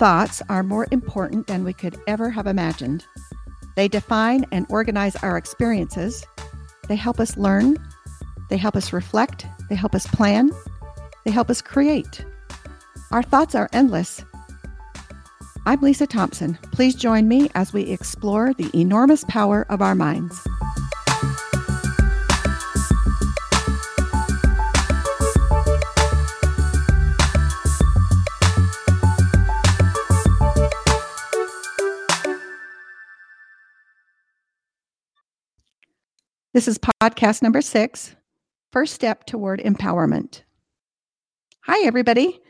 thoughts are more important than we could ever have imagined. They define and organize our experiences. They help us learn. They help us reflect. They help us plan. They help us create. Our thoughts are endless. I'm Lisa Thompson. Please join me as we explore the enormous power of our minds. This is podcast number six First Step Toward Empowerment. Hi, everybody.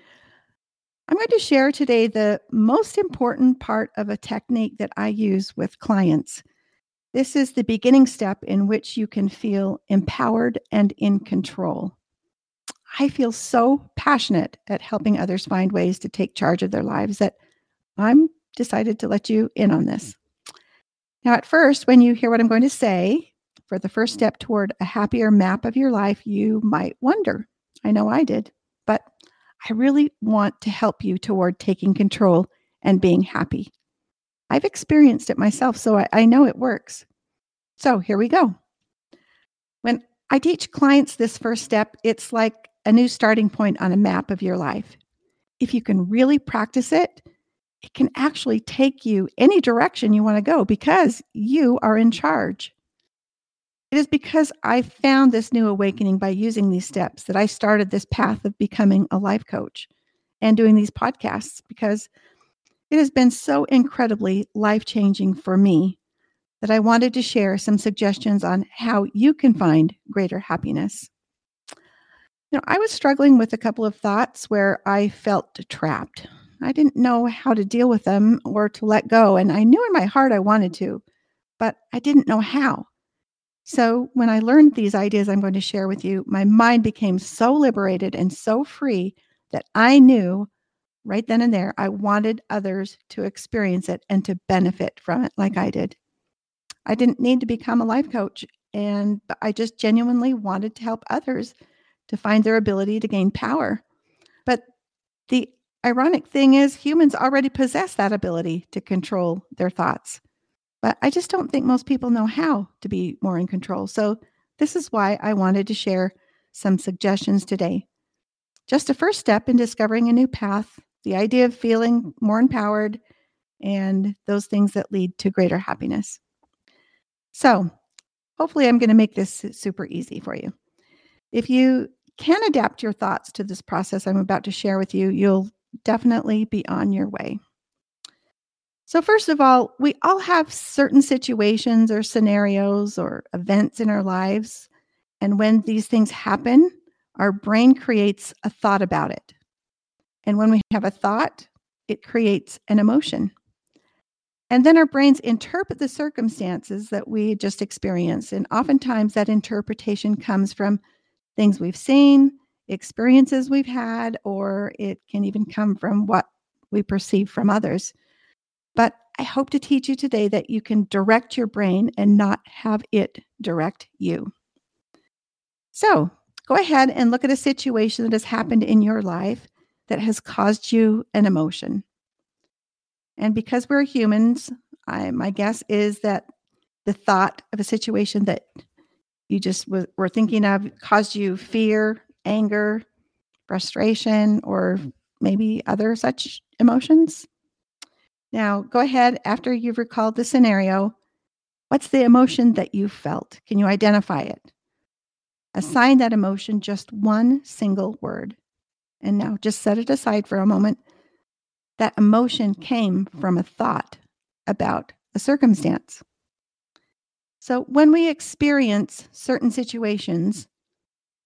I'm going to share today the most important part of a technique that I use with clients. This is the beginning step in which you can feel empowered and in control. I feel so passionate at helping others find ways to take charge of their lives that I'm decided to let you in on this. Now, at first, when you hear what I'm going to say, for the first step toward a happier map of your life, you might wonder. I know I did, but I really want to help you toward taking control and being happy. I've experienced it myself, so I, I know it works. So here we go. When I teach clients this first step, it's like a new starting point on a map of your life. If you can really practice it, it can actually take you any direction you want to go because you are in charge. It is because I found this new awakening by using these steps that I started this path of becoming a life coach and doing these podcasts because it has been so incredibly life changing for me that I wanted to share some suggestions on how you can find greater happiness. You know, I was struggling with a couple of thoughts where I felt trapped. I didn't know how to deal with them or to let go. And I knew in my heart I wanted to, but I didn't know how. So, when I learned these ideas I'm going to share with you, my mind became so liberated and so free that I knew right then and there I wanted others to experience it and to benefit from it like I did. I didn't need to become a life coach, and I just genuinely wanted to help others to find their ability to gain power. But the ironic thing is, humans already possess that ability to control their thoughts. But I just don't think most people know how to be more in control. So, this is why I wanted to share some suggestions today. Just a first step in discovering a new path, the idea of feeling more empowered, and those things that lead to greater happiness. So, hopefully, I'm going to make this super easy for you. If you can adapt your thoughts to this process I'm about to share with you, you'll definitely be on your way. So, first of all, we all have certain situations or scenarios or events in our lives. And when these things happen, our brain creates a thought about it. And when we have a thought, it creates an emotion. And then our brains interpret the circumstances that we just experienced. And oftentimes that interpretation comes from things we've seen, experiences we've had, or it can even come from what we perceive from others. I hope to teach you today that you can direct your brain and not have it direct you. So go ahead and look at a situation that has happened in your life that has caused you an emotion. And because we're humans, I, my guess is that the thought of a situation that you just w- were thinking of caused you fear, anger, frustration, or maybe other such emotions. Now, go ahead after you've recalled the scenario. What's the emotion that you felt? Can you identify it? Assign that emotion just one single word. And now just set it aside for a moment. That emotion came from a thought about a circumstance. So when we experience certain situations,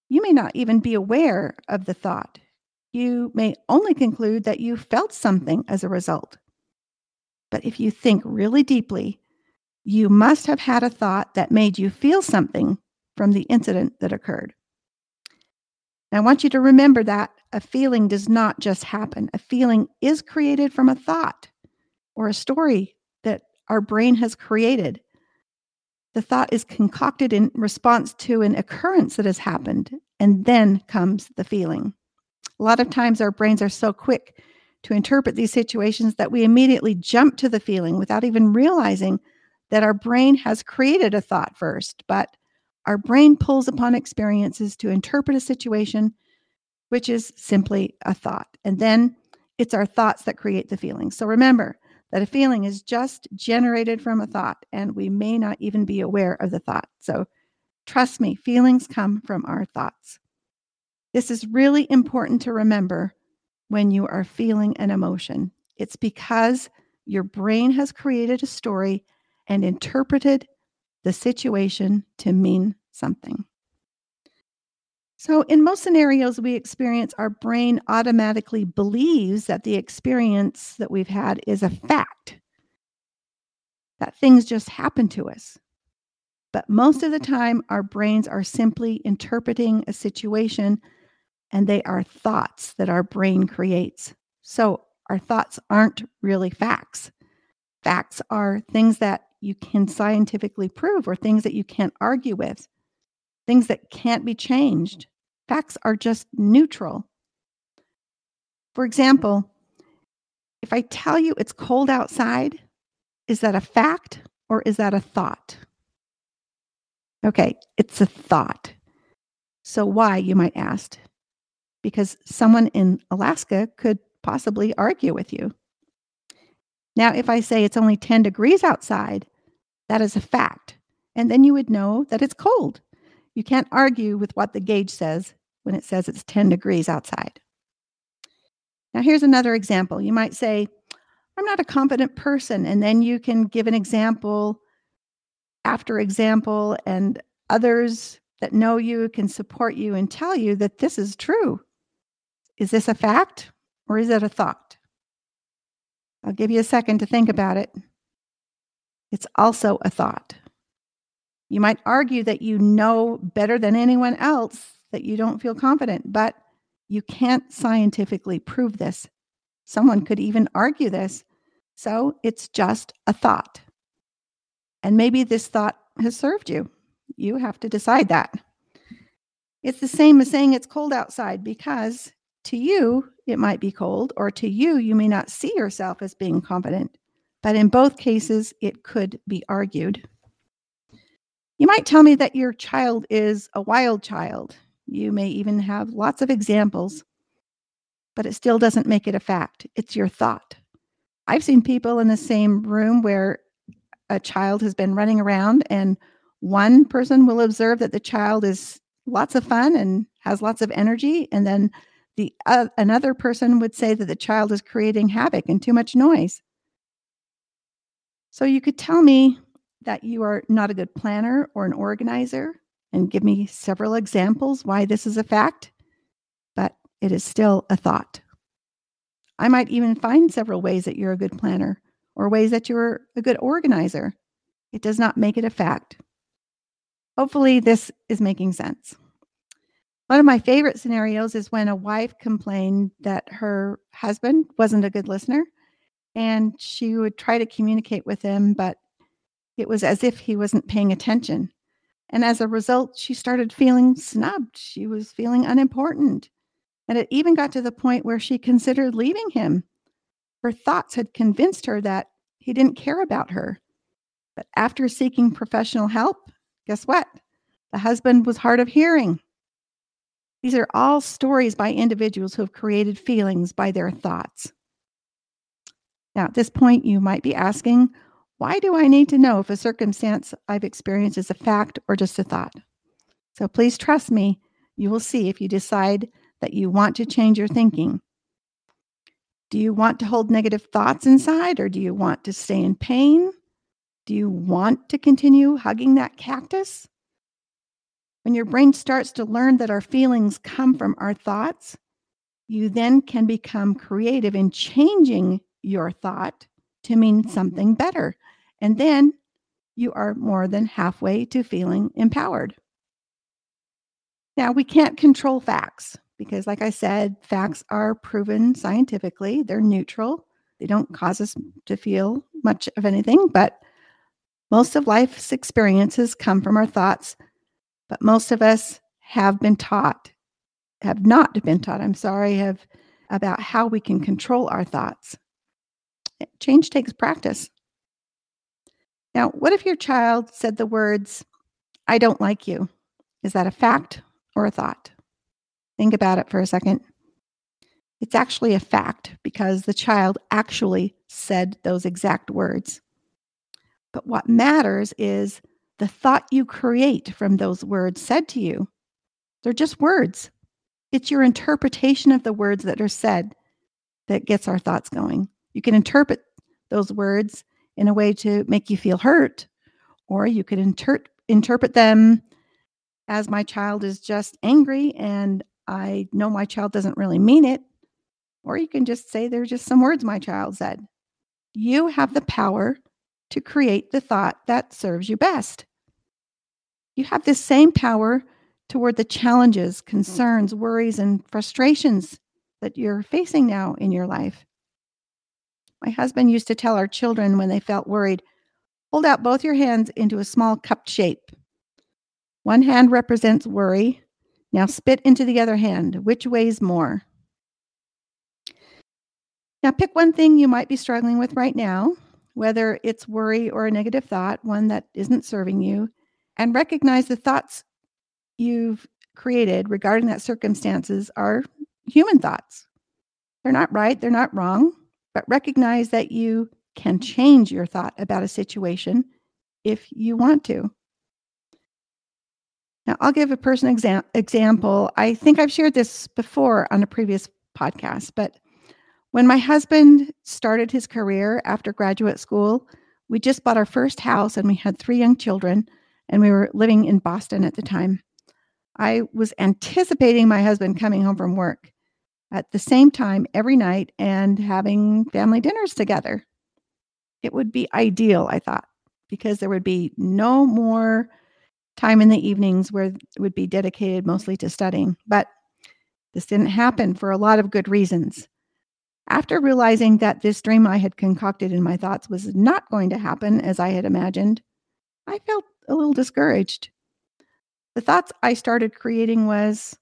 you may not even be aware of the thought. You may only conclude that you felt something as a result. But if you think really deeply, you must have had a thought that made you feel something from the incident that occurred. I want you to remember that a feeling does not just happen. A feeling is created from a thought or a story that our brain has created. The thought is concocted in response to an occurrence that has happened, and then comes the feeling. A lot of times our brains are so quick to interpret these situations that we immediately jump to the feeling without even realizing that our brain has created a thought first. But our brain pulls upon experiences to interpret a situation, which is simply a thought. And then it's our thoughts that create the feeling. So remember that a feeling is just generated from a thought, and we may not even be aware of the thought. So trust me, feelings come from our thoughts. This is really important to remember when you are feeling an emotion. It's because your brain has created a story and interpreted the situation to mean something. So, in most scenarios, we experience our brain automatically believes that the experience that we've had is a fact, that things just happen to us. But most of the mm-hmm. time, our brains are simply interpreting a situation and they are thoughts that our brain creates. So, our thoughts aren't really facts. Facts are things that you can scientifically prove or things that you can't argue with, things that can't be changed. Facts are just neutral. For example, if I tell you it's cold outside, is that a fact or is that a thought? Okay, it's a thought. So, why, you might ask? Because someone in Alaska could possibly argue with you. Now, if I say it's only 10 degrees outside, that is a fact. And then you would know that it's cold. You can't argue with what the gauge says when it says it's 10 degrees outside. Now, here's another example. You might say, I'm not a confident person. And then you can give an example after example, and others that know you can support you and tell you that this is true. Is this a fact or is it a thought? I'll give you a second to think about it. It's also a thought. You might argue that you know better than anyone else that you don't feel confident, but you can't scientifically prove this. Someone could even argue this. So it's just a thought. And maybe this thought has served you. You have to decide that. It's the same as saying it's cold outside because to you, it might be cold, or to you, you may not see yourself as being confident. But in both cases, it could be argued. You might tell me that your child is a wild child. You may even have lots of examples, but it still doesn't make it a fact. It's your thought. I've seen people in the same room where a child has been running around, and one person will observe that the child is lots of fun and has lots of energy, and then the uh, another person would say that the child is creating havoc and too much noise. So you could tell me that you are not a good planner or an organizer and give me several examples why this is a fact, but it is still a thought. I might even find several ways that you're a good planner or ways that you're a good organizer. It does not make it a fact. Hopefully, this is making sense. One of my favorite scenarios is when a wife complained that her husband wasn't a good listener and she would try to communicate with him, but it was as if he wasn't paying attention. And as a result, she started feeling snubbed. She was feeling unimportant. And it even got to the point where she considered leaving him. Her thoughts had convinced her that he didn't care about her. But after seeking professional help, guess what? The husband was hard of hearing. These are all stories by individuals who have created feelings by their thoughts. Now, at this point, you might be asking, why do I need to know if a circumstance I've experienced is a fact or just a thought? So please trust me, you will see if you decide that you want to change your thinking. Do you want to hold negative thoughts inside or do you want to stay in pain? Do you want to continue hugging that cactus? When your brain starts to learn that our feelings come from our thoughts, you then can become creative in changing your thought to mean something better. And then you are more than halfway to feeling empowered. Now, we can't control facts because, like I said, facts are proven scientifically, they're neutral. They don't cause us to feel much of anything, but most of life's experiences come from our thoughts but most of us have been taught, have not been taught, I'm sorry, have about how we can control our thoughts. Change takes practice. Now, what if your child said the words, I don't like you? Is that a fact or a thought? Think about it for a second. It's actually a fact because the child actually said those exact words. But what matters is the thought you create from those words said to you. They're just words. It's your interpretation of the words that are said that gets our thoughts going. You can interpret those words in a way to make you feel hurt, or you could inter- interpret them as my child is just angry and I know my child doesn't really mean it. Or you can just say they're just some words my child said. You have the power to create the thought that serves you best. You have this same power toward the challenges, mm. concerns, worries, and frustrations that you're facing now in your life. My husband used to tell our children when they felt worried hold out both your hands into a small cup shape. One hand represents worry. Now spit into the other hand. Which weighs more? Now pick one thing you might be struggling with right now, whether it's worry or a negative thought, one that isn't serving you, and recognize the thoughts you've created regarding that circumstances are human thoughts. They're not right, they're not wrong, but recognize that you can change your thought about a situation if you want to. Now, I'll give a person exam- example. I think I've shared this before on a previous podcast, but when my husband started his career after graduate school, we just bought our first house and we had three young children, and we were living in Boston at the time. I was anticipating my husband coming home from work at the same time every night and having family dinners together. It would be ideal, I thought, because there would be no more time in the evenings where it would be dedicated mostly to studying. But this didn't happen for a lot of good reasons. After realizing that this dream I had concocted in my thoughts was not going to happen as I had imagined, I felt a little discouraged. The thoughts I started creating was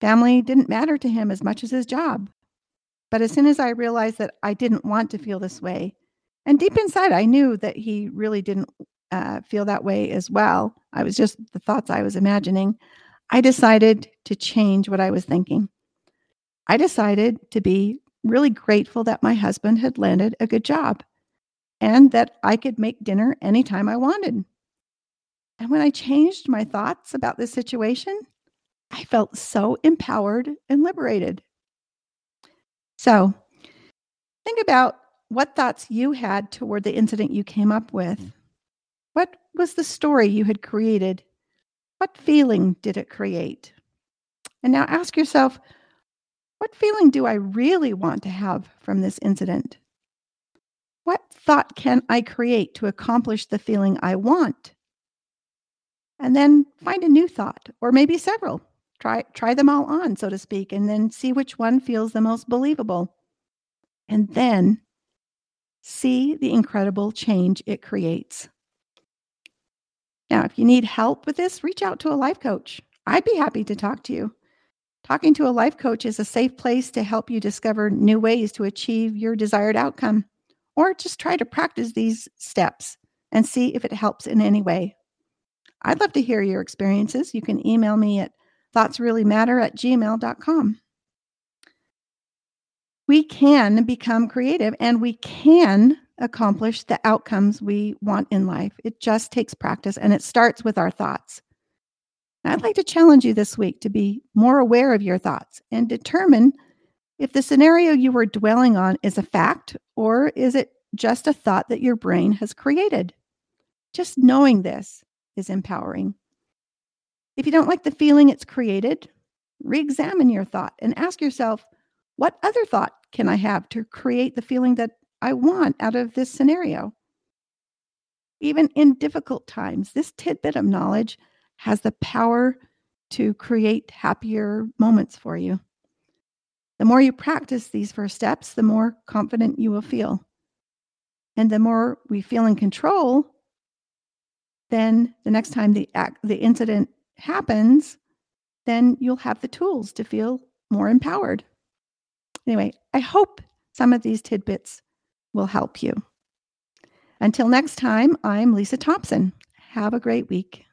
family didn't matter to him as much as his job. But as soon as I realized that I didn't want to feel this way, and deep inside I knew that he really didn't uh, feel that way as well, I was just the thoughts I was imagining, I decided to change what I was thinking. I decided to be really grateful that my husband had landed a good job and that I could make dinner anytime I wanted. And when I changed my thoughts about this situation, I felt so empowered and liberated. So, think about what thoughts you had toward the incident you came up with. Mm. What was the story you had created? What feeling did it create? And now ask yourself, what feeling do I really want to have from this incident? What thought can I create to accomplish the feeling I want? and then find a new thought or maybe several. Try try them all on, so to speak, and then see which one feels the most believable. And then see the incredible change it creates. Now, if you need help with this, reach out to a life coach. I'd be happy to talk to you. Talking to a life coach is a safe place to help you discover new ways to achieve your desired outcome, or just try to practice these steps and see if it helps in any way. I'd love to hear your experiences. You can email me at thoughtsreallymatter at gmail.com. We can become creative and we can accomplish the outcomes we want in life. It just takes practice and it starts with our thoughts. I'd like to challenge you this week to be more aware of your thoughts and determine if the scenario you were dwelling on is a fact or is it just a thought that your brain has created. Just knowing this is empowering. If you don't like the feeling it's created, re examine your thought and ask yourself, what other thought can I have to create the feeling that I want out of this scenario? Even in difficult times, this tidbit of knowledge has the power to create happier moments for you. The more you practice these first steps, the more confident you will feel. And the more we feel in control, then the next time the act, the incident happens, then you'll have the tools to feel more empowered. Anyway, I hope some of these tidbits will help you. Until next time, I'm Lisa Thompson. Have a great week.